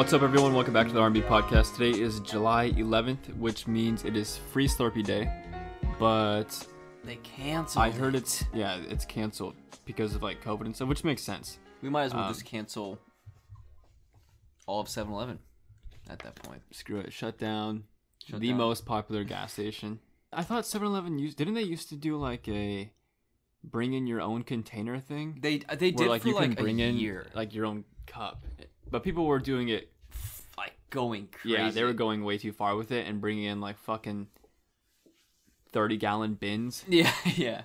What's up, everyone? Welcome back to the R&B podcast. Today is July 11th, which means it is Free Slurpee Day. But They canceled. I heard it. it's yeah, it's canceled because of like COVID and stuff, which makes sense. We might as well um, just cancel all of 7-Eleven at that point. Screw it, shut down Shut the down. most popular gas station. I thought 7-Eleven used didn't they used to do like a bring in your own container thing? They they did like for you like can bring a in year, like your own cup. But people were doing it like going crazy. Yeah, they were going way too far with it and bringing in like fucking 30 gallon bins. Yeah, yeah.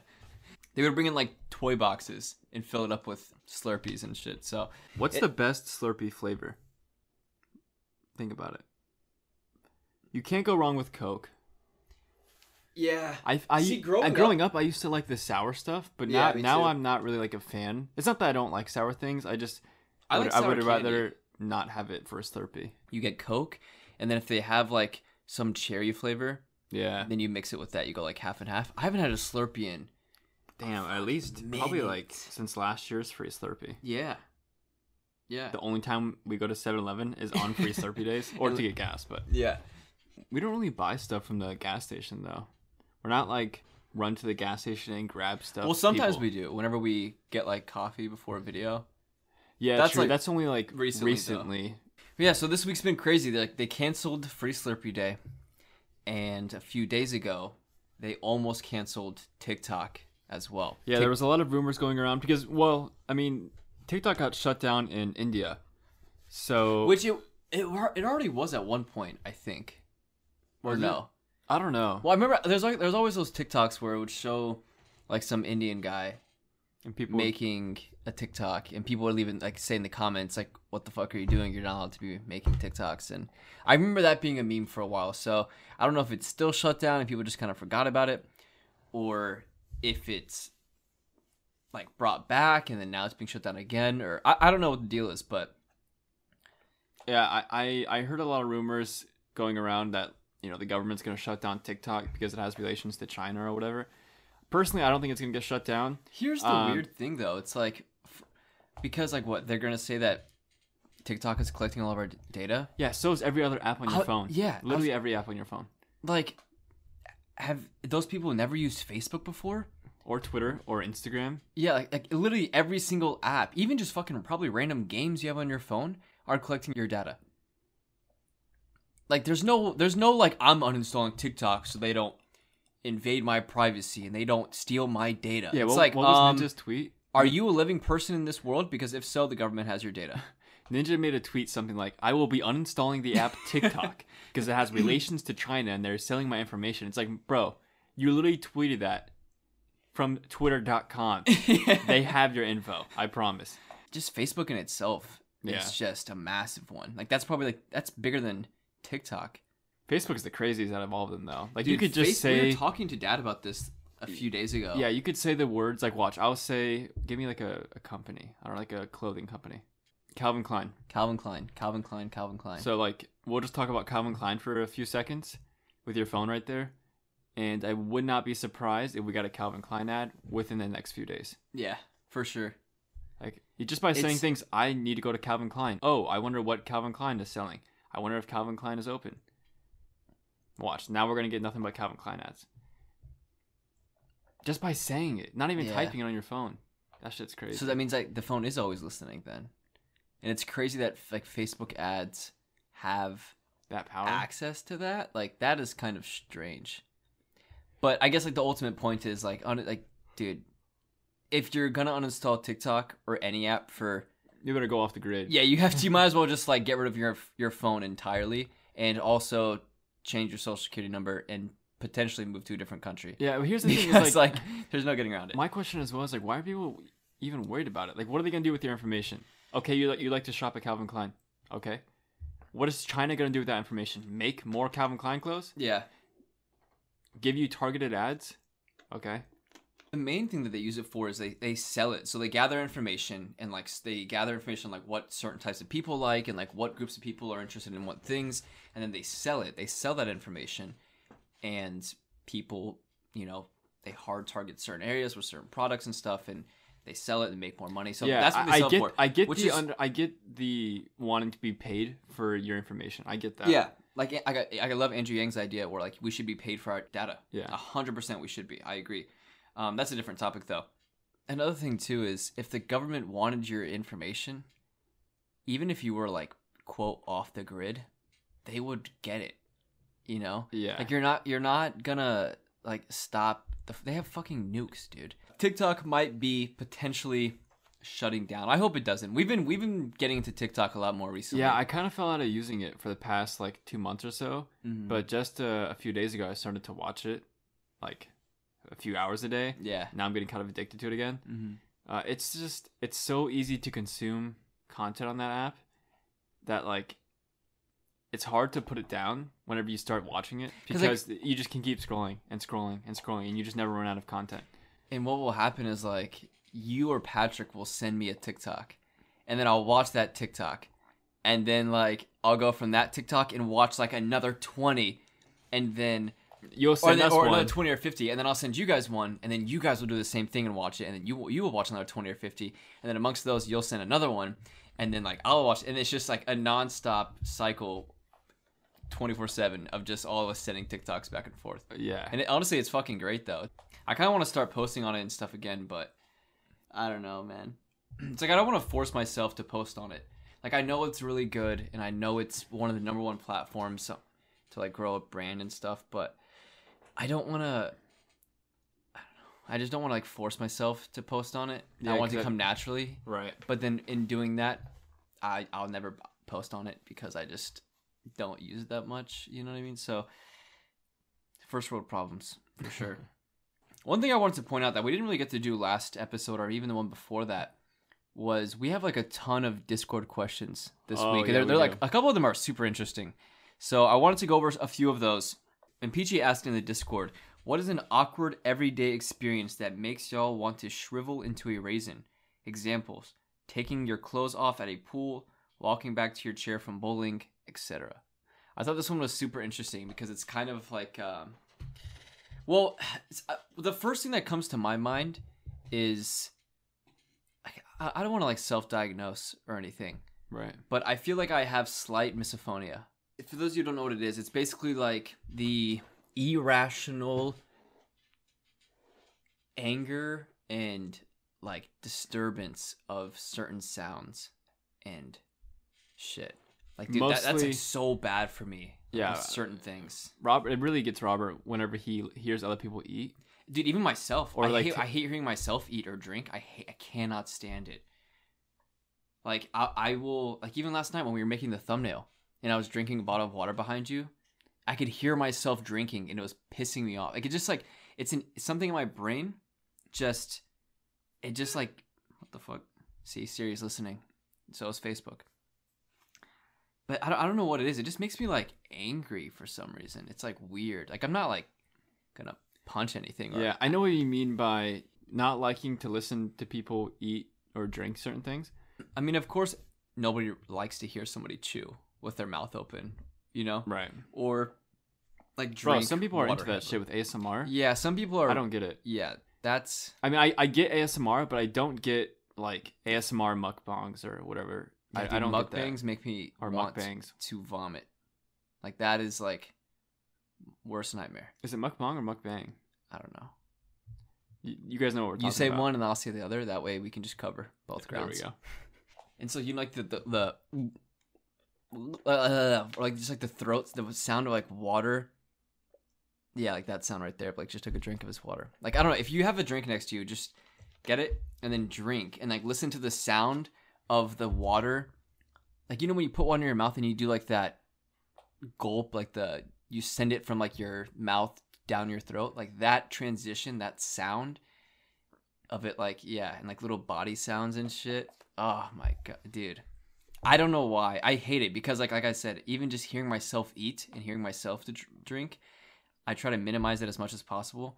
They would bring in like toy boxes and fill it up with Slurpees and shit. So What's It- the best Slurpee flavor? Think about it. You can't go wrong with Coke. yeah, I, I See, growing uh, growing up, I used to like the sour stuff, but Yeah, now now. I'm not really like a fan. It's not that I don't like sour things. I just I would, like I would rather not have it for a Slurpee. you get Coke, and then if they have like some cherry flavor, Yeah. then you mix it with that. You go like half and half. I haven't had a Slurpee in. Damn, at least probably like since last year's free Slurpee. Yeah, yeah, The only time we go to 7-Eleven is on free Slurpee days or to get gas, but yeah. We don't really buy stuff from the gas station though. We're not like run to the gas station and grab stuff. Well, sometimes people. we do. Whenever we get like coffee before a video. Yeah, that's that's like That's only like recently, recently. yeah, so this week's been crazy. They like they canceled Free Slurpee Day, and a few days ago, they almost canceled TikTok as well. Yeah, Tik- there was a lot of rumors going around because, well, I mean, TikTok got shut down in India, so which it, it it already was at one point, I think. Or Was it? no? I don't know. Well, I remember there's like there's always those TikToks where it would show like some Indian guy And people making a TikTok, and people would even like say in the comments like, "What the fuck are you doing? You're not allowed to be making TikToks." And I remember that being a meme for a while. So I don't know if it's still shut down and people just kind of forgot about it, or if it's like brought back and then now it's being shut down again, or I, I don't know what the deal is, but Yeah, I, I I heard a lot of rumors going around that you know the government's going to shut down TikTok because it has relations to China or whatever. Personally, I don't think it's going to get shut down. here's the Um, weird thing though. It's like because like what they're gonna say that TikTok is collecting all of our d- data. Yeah, so is every other app on your How- phone. yeah, I literally every app on your phone. Like, have those people never used Facebook before? or Twitter or Instagram. Yeah, like, like literally every single app, even just fucking probably random games you have on your phone, are collecting your data. Like, there's no, there's no like I'm uninstalling TikTok so they don't invade my privacy and they don't steal my data. Yeah, it's what, like, what was um, Ninja's tweet? Are you a living person in this world? Because if so, the government has your data. Ninja made a tweet something like, "I will be uninstalling the app TikTok because it has relations to China and they're selling my information." It's like, bro, you literally tweeted that from Twitter.com. they have your info. I promise. just Facebook in itself Yeah. is just a massive one. Like that's probably like that's bigger than TikTok. Facebook is the craziest out of all of them, though. Like you could just Face- we say, were talking to Dad about this a hmm. few days ago. yeah, you could say the words like, watch. I'll say, give me like a, a company. I don't know, like a clothing company. Calvin Klein. Calvin Klein, Calvin Klein, Calvin Klein. So like we'll just talk about Calvin Klein for a few seconds with your phone right there. And I would not be surprised if we got a Calvin Klein ad within the next few days. yeah, for sure. Like just by saying It's- things, I need to go to Calvin Klein. Oh, I wonder what Calvin Klein is selling. I wonder if Calvin Klein is open. Watch. Now we're gonna get nothing but Calvin Klein ads. Just by saying it, not even Yeah. typing it on your phone. That shit's crazy. So that means like the phone is always listening then, and it's crazy that like Facebook ads have that power. access to that. Like that is kind of strange. But I guess like the ultimate point is like on like dude, if you're gonna uninstall TikTok or any app for You better go off the grid. Yeah, you have to. You might as well just like get rid of your your phone entirely, and also change your social security number and potentially move to a different country. Yeah. But here's the thing: Because is like, like, there's no getting around it. my question as well is like, why are people even worried about it? Like, what are they gonna do with your information? Okay, you like you like to shop at Calvin Klein. Okay. What is China gonna do with that information? Make more Calvin Klein clothes? yeah, Give you targeted ads? Okay. the main thing that they use it for is they they sell it. So they gather information and like they gather information like what certain types of people like and like what groups of people are interested in what things, and then they sell it. They sell that information, and people, you know, they hard target certain areas with certain products and stuff, and they sell it and make more money. So yeah, that's what they I, sell I get, for. I get which the is- under, I get the wanting to be paid for your information. I get that. Yeah, like I got, I love Andrew Yang's idea where like we should be paid for our data. Yeah. a hundred percent we should be. I agree. Um, that's a different topic though. Another thing too is if the government wanted your information, even if you were like quote off the grid, they would get it. You know, Yeah. like you're not you're not gonna like stop. The, they have fucking nukes, dude. TikTok might be potentially shutting down. I hope it doesn't. We've been we've been getting into TikTok a lot more recently. yeah, I kind of fell out of using it for the past like two months or so. Mhm. But just uh, a few days ago, I started to watch it, like a few hours a day. yeah. Now I'm getting kind of addicted to it again. Mm-hmm. Uh, it's just it's so easy to consume content on that app that like it's hard to put it down whenever you start watching it 'Cause, like- because you just can keep scrolling and scrolling and scrolling and you just never run out of content. And what will happen is like you or Patrick will send me a TikTok, and then I'll watch that TikTok, and then like I'll go from that TikTok and watch like another twenty, and then You'll or, send then, us or one. another twenty or fifty, and then I'll send you guys one, and then you guys will do the same thing and watch it, and then you you will watch another twenty or fifty, and then amongst those you'll send another one, and then like I'll watch, and it's just like a nonstop cycle. 24 7 of just all of us sending TikToks back and forth. yeah. And it, honestly, it's fucking great though. I kind of want to start posting on it and stuff again, but I don't know, man. It's like I don't want to force myself to post on it. Like I know it's really good, and I know it's one of the number one platforms to, like grow a brand and stuff, but I don't want to. I don't know. I just don't want to like force myself to post on it. Yeah, I want it to come naturally. right. But then in doing that, I I'll never post on it because I just don't use it that much. You know what I mean? So first world problems for sure. one thing I wanted to point out that we didn't really get to do last episode or even the one before that was we have like a ton of Discord questions this Oh, week. Yeah, they're, they're like do. a couple of them are super interesting. So I wanted to go over a few of those. And PG asked in the Discord, what is an awkward everyday experience that makes y'all want to shrivel into a raisin? Examples: taking your clothes off at a pool, walking back to your chair from bowling, etc. I thought this one was super interesting because it's kind of like, um, well, uh, the first thing that comes to my mind is I, I don't want to like self-diagnose or anything, Right. but I feel like I have slight misophonia. For those of you who don't know what it is, it's basically like the irrational anger and like disturbance of certain sounds and shit. Like, dude, that, that's like so bad for me. Yeah. certain things, Robert, it really gets Robert whenever he hears other people eat. dude. Even myself, Or I like hate, t- I hate hearing myself eat or drink. I hate, I cannot stand it. Like I, I will like even last night when we were making the thumbnail and I was drinking a bottle of water behind you, I could hear myself drinking and it was pissing me off. Like it just like it's an something in my brain, just it just like what the fuck. See, Siri's listening, so is Facebook. But I don't, I don't know what it is. It just makes me like angry for some reason. It's like weird. Like I'm not like gonna punch anything. Or, Yeah, I know what you mean by not liking to listen to people eat or drink certain things. I mean, of course, nobody likes to hear somebody chew with their mouth open, you know, Right. or like Bro, drink. some people are into that shit with ASMR. Yeah, some people are. I don't get it. Yeah, that's I mean, I, I get ASMR, but I don't get like ASMR mukbangs or whatever. Yeah, I, dude, I don't mukbangs make me Or want mukbangs. to vomit. Like that is like worst nightmare. Is it mukbang or mukbang? I don't know. You, you guys know what we're talking You say about. one and I'll say the other. That way we can just cover both grounds. There we go. And so you like the the, the uh, or like just like the throats, the sound of like water. Yeah, like that sound right there. Blake just took a drink of his water. Like I don't know if you have a drink next to you, just get it and then drink and like listen to the sound of the water. Like you know when you put one in your mouth and you do like that gulp, like the you send it from like your mouth down your throat, like that transition, that sound of it, like yeah, and like little body sounds and shit. Oh my god, dude. I don't know why. I hate it because like like I said, even just hearing myself eat and hearing myself to drink, I try to minimize it as much as possible,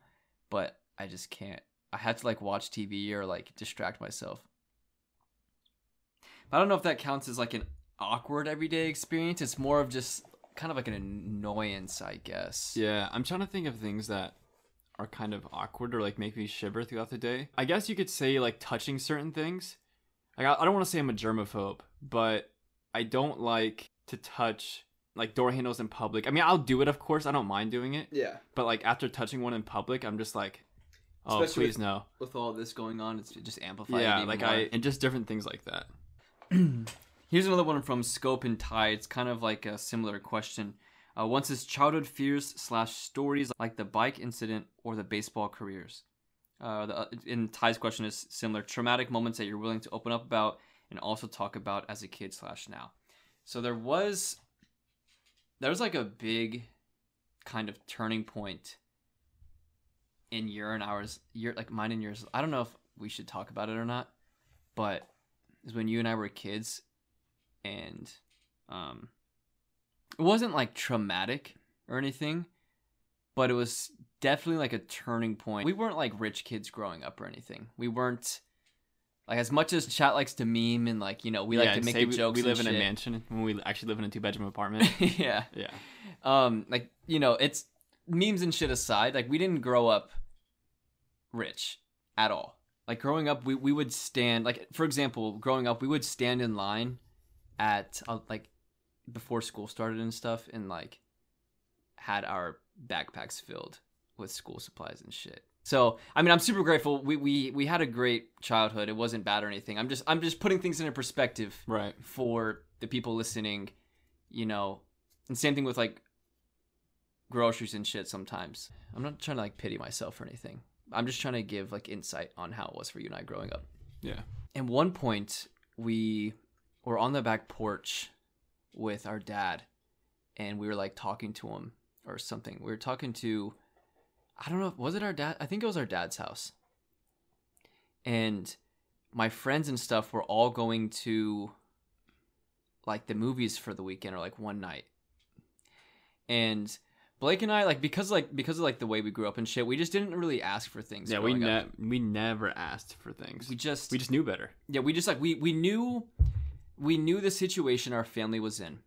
but I just can't. I had to like watch TV or like distract myself. But I don't know if that counts as like an awkward everyday experience. It's more of just kind of like an annoyance, I guess. Yeah, I'm trying to think of things that are kind of awkward or like make me shiver throughout the day. I guess you could say like touching certain things. Like I, I don't want to say I'm a germaphobe, but I don't like to touch like door handles in public. I mean, I'll do it, of course. I don't mind doing it, Yeah. but like after touching one in public, I'm just like, oh, Especially please no. With all this going on, it's just amplified. Yeah, like more. I and just different things like that. Here's another one from Scope and Tie. It's kind of like a similar question. Uh, once his childhood fears slash stories like the bike incident or the baseball careers. Uh, the, in Ty's question is similar. Traumatic moments that you're willing to open up about and also talk about as a kid slash now. So there was, there was like a big kind of turning point in your and ours, your like mine and yours. I don't know if we should talk about it or not, but is when you and I were kids, and um, it wasn't like traumatic or anything, but it was definitely like a turning point. We weren't like rich kids growing up or anything. We weren't like as much as chat likes to meme and like you know we like to make the we, jokes. We live in a mansion when we actually live in a two bedroom apartment. yeah. yeah. um like you know it's memes and shit aside like we didn't grow up rich at all like growing up we, we would stand like for example growing up we would stand in line at uh, like before school started and stuff and like had our backpacks filled with school supplies and shit so i mean i'm super grateful we we, we had a great childhood it wasn't bad or anything i'm just i'm just putting things into perspective Right. for the people listening, you know, and same thing with like groceries and shit sometimes. I'm not trying to like pity myself or anything. I'm just trying to give like insight on how it was for you and I growing up. Yeah. At one point, we were on the back porch with our dad and we were like talking to him or something. We were talking to, I don't know, was it our dad? I think it was our dad's house. And my friends and stuff were all going to like the movies for the weekend or like one night. And Blake and I like because like because of like the way we grew up and shit, we just didn't really ask for things. Yeah, we growing up. we never asked for things. we just we just knew better. yeah we just like we we knew we knew the situation our family was in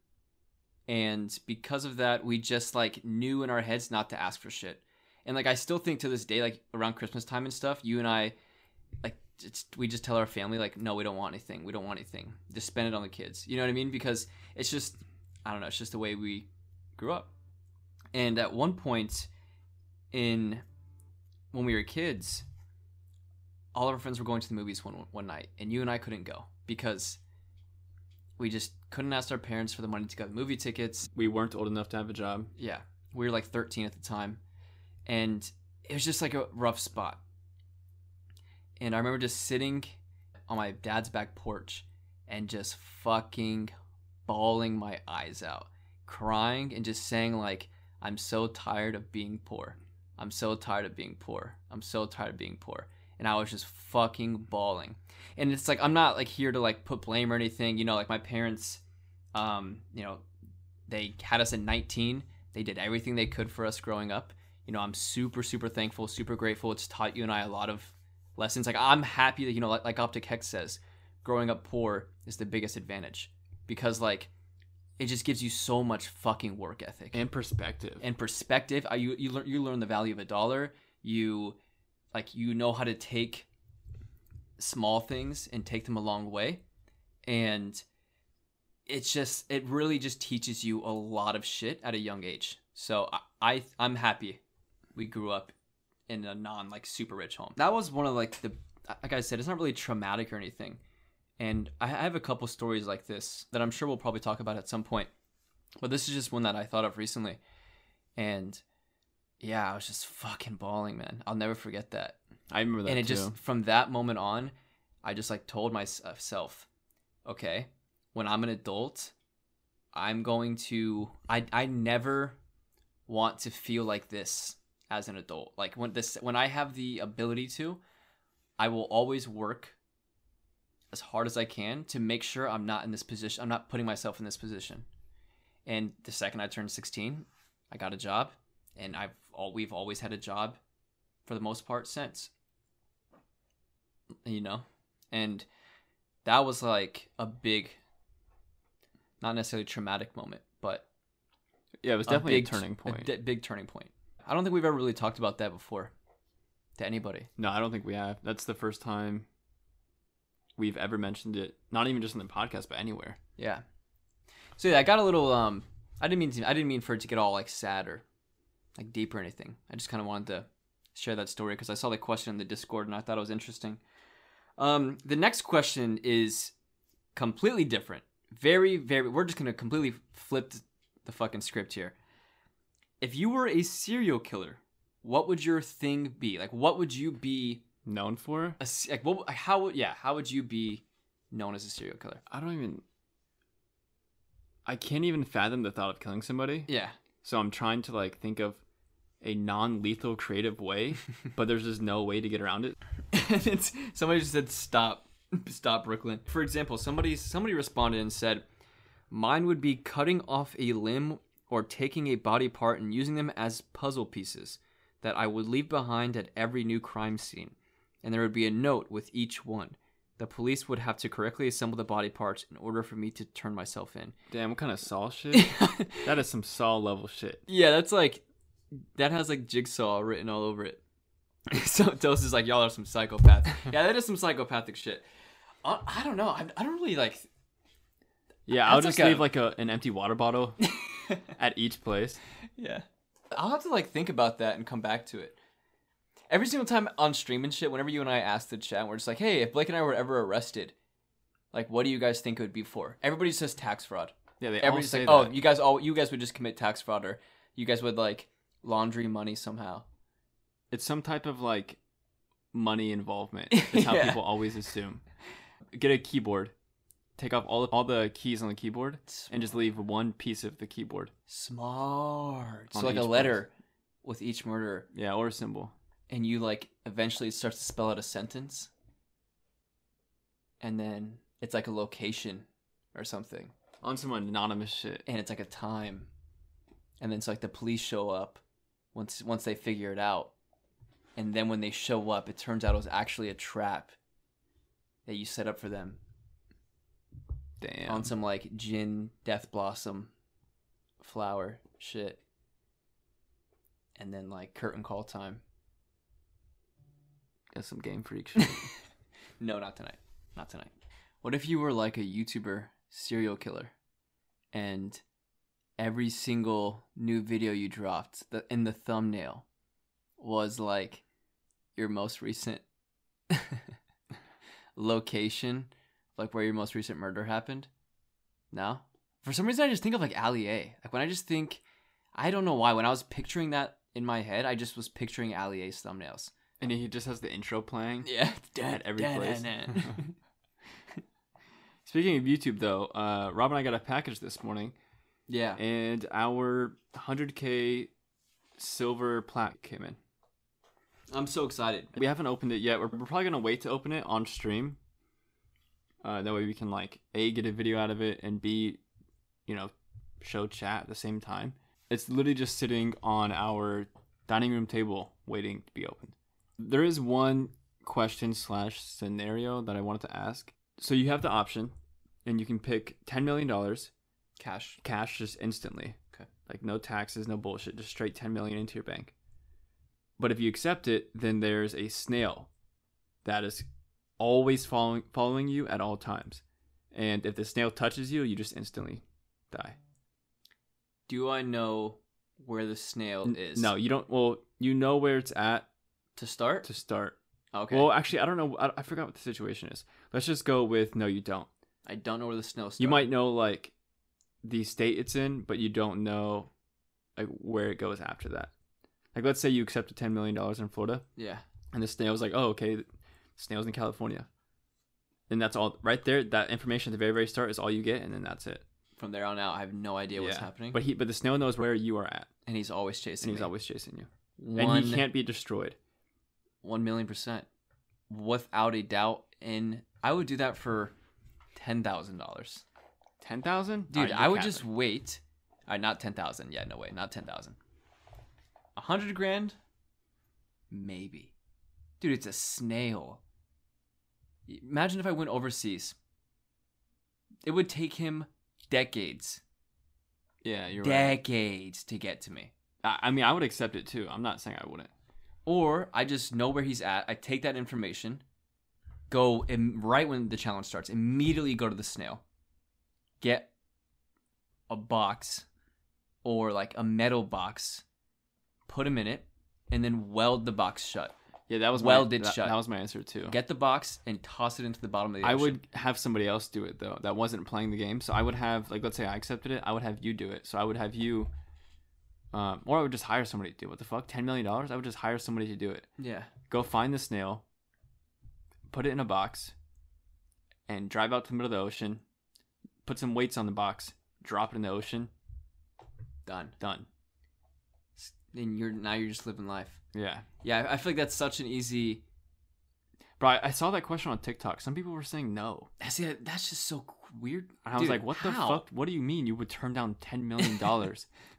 and because of that we just like knew in our heads not to ask for shit and like i still think to this day like around christmas time and stuff you and i like it's, we just tell our family like no we don't want anything we don't want anything just spend it on the kids you know what i mean because it's just i don't know it's just the way we grew up and at one point in when we were kids all of our friends were going to the movies one one night, and you and I couldn't go because we just couldn't ask our parents for the money to get the movie tickets. We weren't old enough to have a job. Yeah, we were like 13 at the time, and it was just like a rough spot. And I remember just sitting on my dad's back porch and just fucking bawling my eyes out, crying and just saying like, "I'm so tired of being poor. I'm so tired of being poor. I'm so tired of being poor." And I was just fucking bawling. And it's like I'm not like here to like put blame or anything. You know, like my parents, um, you know, they had us at 19. They did everything they could for us growing up. You know, I'm super, super thankful, super grateful. It's taught you and I a lot of lessons. Like I'm happy that you know, like, like OpTic H3CZ says, growing up poor is the biggest advantage because like it just gives you so much fucking work ethic And perspective. and perspective. Uh, You you learn you learn the value of a dollar. You like you know how to take small things and take them a long way, and it's just it really just teaches you a lot of shit at a young age. So I, I I'm happy we grew up in a non like super rich home. That was one of like the like I said, it's not really traumatic or anything. And I have a couple stories like this that I'm sure we'll probably talk about at some point. But this is just one that I thought of recently. And yeah, I was just fucking bawling, man. I'll never forget that. I remember that and it too. just from that moment on, I just like told myself, okay, when I'm an adult, I'm going to I I never want to feel like this as an adult. Like when this when I have the ability to, I will always work as hard as I can to make sure I'm not in this position. I'm not putting myself in this position. And the second I turned 16, I got a job, and I've all we've always had a job for the most part since. You know, and that was like a big, not necessarily traumatic moment, but yeah, it was definitely a, big turning point. big turning point. I don't think we've ever really talked about that before. to anybody. No, I don't think we have. That's the first time we've ever mentioned it. Not even just in the podcast, but anywhere. Yeah. So yeah, I got a little. Um, I didn't mean to. I didn't mean for it to get all like sad or like deep or anything. I just kind of wanted to share that story because I saw the question in the Discord and I thought it was interesting. Um, the next question is completely different. Very, very. We're just gonna completely flip the fucking script here. If you were a serial killer, what would your thing be? Like, what would you be? Known for? A, like, what? How would? Yeah, how would you be known as a serial killer? I don't even. I can't even fathom the thought of killing somebody. Yeah. So I'm trying to like think of a non-lethal creative way, but there's just no way to get around it. and it's somebody just said stop stop brooklyn for example somebody somebody responded and said mine would be cutting off a limb or taking a body part and using them as puzzle pieces that i would leave behind at every new crime scene and there would be a note with each one the police would have to correctly assemble the body parts in order for me to turn myself in Damn, what kind of Saw shit? that is some Saw level shit. yeah that's like that has like jigsaw written all over it so Dose is like, y'all are some psychopaths. yeah, that is some psychopathic shit. Uh, I don't know. I, I don't really like. Yeah, I'll just like a- leave like a, an empty water bottle at each place. Yeah. I'll have to like think about that and come back to it. Every single time on stream and shit, whenever you and I ask the chat, we're just like, hey, if Blake and I were ever arrested, like, what do you guys think it would be for? Everybody says tax fraud. Yeah, they all say like, that. oh, you guys all you guys would just commit tax fraud, or you guys would like laundry money somehow. it's some type of like money involvement. Is how Yeah. people always assume. Get a keyboard, take off all all the keys on the keyboard, and just leave one piece of the keyboard. Smart. So like a letter with each murder, Yeah, or a symbol. And you like eventually it starts to spell out a sentence, and then it's like a location or something, On some anonymous shit. and it's like a time, and then it's like the police show up once once they figure it out, and then when they show up, it turns out it was actually a trap that you set up for them Damn. on some like Jhin death blossom flower shit, and then like curtain call time. That's some game freak shit. No, not tonight. Not tonight. What if you were like a YouTuber serial killer and every single new video you dropped the, in the thumbnail was like your most recent location, like where your most recent murder happened? No? For some reason, I just think of like Ali A. Like when I just think, I don't know why, when I was picturing that in my head, I just was picturing Ali A's thumbnails. And he just has the intro playing. Yeah. At every place. Speaking of YouTube, though, uh, Rob and I got a package this morning, yeah. and our 100k silver plaque came in. I'm so excited. We haven't opened it yet. We're, we're probably gonna wait to open it on stream. Uh, that way we can like a get a video out of it and b, you know, show chat at the same time. It's literally just sitting on our dining room table waiting to be opened. There is one question slash scenario that I wanted to ask. So you have the option, and you can pick ten million dollars Cash. cash just instantly. Okay. Like no taxes, no bullshit, just straight 10 million into your bank. But if you accept it, then there's a snail that is always following following you at all times. And if the snail touches you, you just instantly die. Do I know where the snail is? No, you don't. Well, you know where it's at To start? to start. Okay. Well, actually, I don't know. I, I forgot what the situation is. Let's just go with no, you don't. I don't know where the snail starts. You might know like the state it's in, but you don't know like where it goes after that. Like let's say you accepted ten million dollars in Florida, Yeah. and the snail's like, oh okay, the snail's in California, and that's all right there. That information at the very very start is all you get, and then that's it. From there on out, I have no idea what's Yeah. happening. But he, but the snail knows where you are at, and he's always chasing and he's me. always chasing you, one, and he can't be destroyed. One million percent, without a doubt. And I would do that for ten thousand dollars, Ten thousand, dude. I would just wait. Uh, not ten thousand. Yeah, no way, not ten thousand. A hundred grand, maybe. Dude, it's a snail. Imagine if I went overseas. It would take him decades, yeah, you're right. decades to get to me. I, I mean, I would accept it too. I'm not saying I wouldn't. Or I just know where he's at. I take that information, go Im- right when the challenge starts, immediately go to the snail, get a box or like a metal box, put him in it, and then weld the box shut. Yeah, that was Welded my, that, shut. That was my answer too. Get the box and toss it into the bottom of the I ocean. would have somebody else do it though. That wasn't playing the game. So I would have like let's say I accepted it. I would have you do it. So I would have you, um, or I would just hire somebody to do it. What the fuck? Ten million dollars? I would just hire somebody to do it. Yeah. Go find the snail, put it in a box, and drive out to the middle of the ocean. Put some weights on the box. Drop it in the ocean. Done. Done. And you're now you're just living life. Yeah. Yeah, I I feel like that's such an easy. Bro, I, I saw that question on TikTok. Some people were saying no. See, that- that's just so weird. And I was like, what the fuck? What do you mean you would turn down $10 million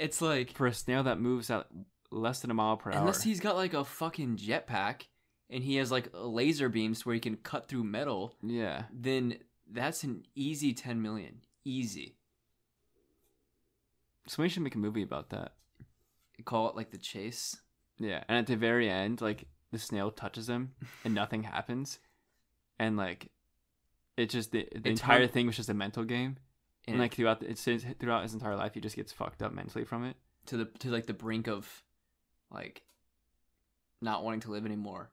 It's like for a snail that moves at less than a mile per hour? unless he's got like a fucking jetpack and he has like laser beams where he can cut through metal, Yeah. then that's an easy 10 million. Easy. Somebody should make a movie about that. Call it like the chase. Yeah. And at the very end, like, the snail touches him and nothing happens. And, like, it just, the, the entire hard- thing was just a mental game. And like, throughout, the, it says throughout his entire life, he just gets fucked up mentally from it. to the to like the brink of like not wanting to live anymore.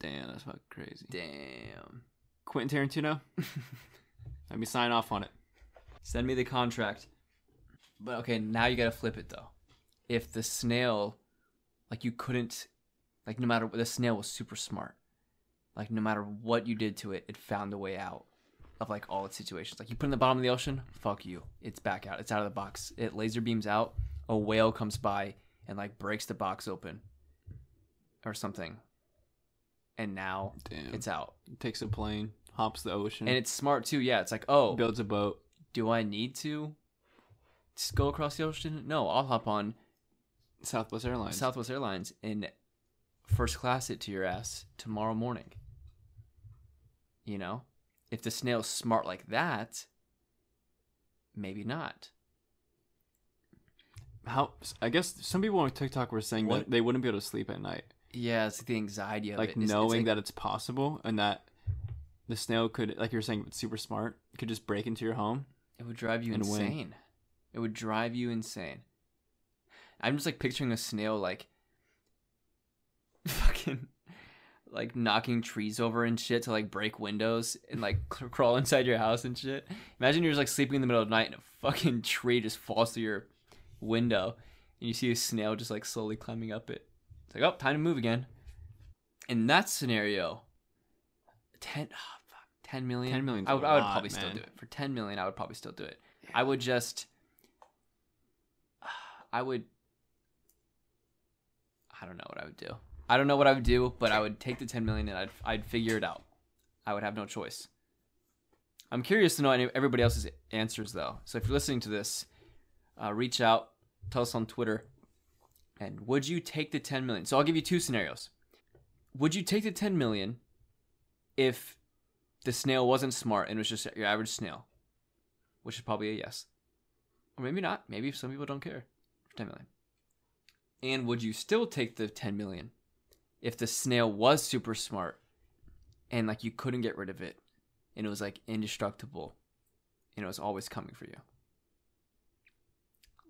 Damn, that's fucking crazy. Damn. Quentin Tarantino? Let me sign off on it. Send me the contract. But okay, now you gotta flip it though. If the snail, like you couldn't, like no matter what, the snail was super smart. Like no matter what you did to it, it found a way out of like all its situations. Like you put it in the bottom of the ocean, fuck you. It's back out. It's out of the box. It laser beams out. A whale comes by and like breaks the box open, or something. And now Damn. it's out. takes a plane, hops the ocean, And it's smart too. Yeah, it's like oh, builds a boat. do I need to just go across the ocean? No, I'll hop on Southwest Airlines. Southwest Airlines and first class it to your ass tomorrow morning. You know, if the snail's smart like that, maybe not. How? I guess some people on TikTok were saying What- that they wouldn't be able to sleep at night, Yeah, it's the anxiety of like it. It's- it's knowing like- that it's possible and that the snail could, like you were saying, it's super smart, could just break into your home. it would drive you and win. insane. It would drive you insane. I'm just like picturing a snail like fucking like knocking trees over and shit to like break windows and like c- crawl inside your house and shit. Imagine you're just like sleeping in the middle of the night and a fucking tree just falls through your window and you see a snail just like slowly climbing up it. It's like, oh, time to move again. In that scenario, 10, oh, fuck, 10 million. 10 million's I would, I would lot, probably still do it. For 10 million, I would probably still do it. I would just, I would, I don't know what I would do. I don't know what I would do, but I would take the 10 million and I'd, I'd figure it out. I would have no choice. I'm curious to know everybody else's answers though. So if you're listening to this, uh, reach out, tell us on Twitter. And would you take the 10 million? So I'll give you two scenarios. Would you take the 10 million if the snail wasn't smart and was just your average snail? Which is probably a yes. Or maybe not. Maybe some people don't care for 10 million. And would you still take the 10 million if the snail was super smart and like you couldn't get rid of it and it was like indestructible and it was always coming for you?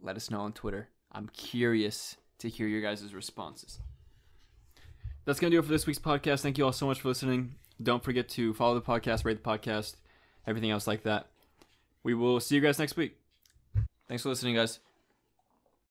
Let us know on Twitter. I'm curious to hear your guys' responses. That's gonna do it for this week's podcast. Thank you all so much for listening. Don't forget to follow the podcast, rate the podcast, everything else like that. We will see you guys next week. Thanks for listening, guys.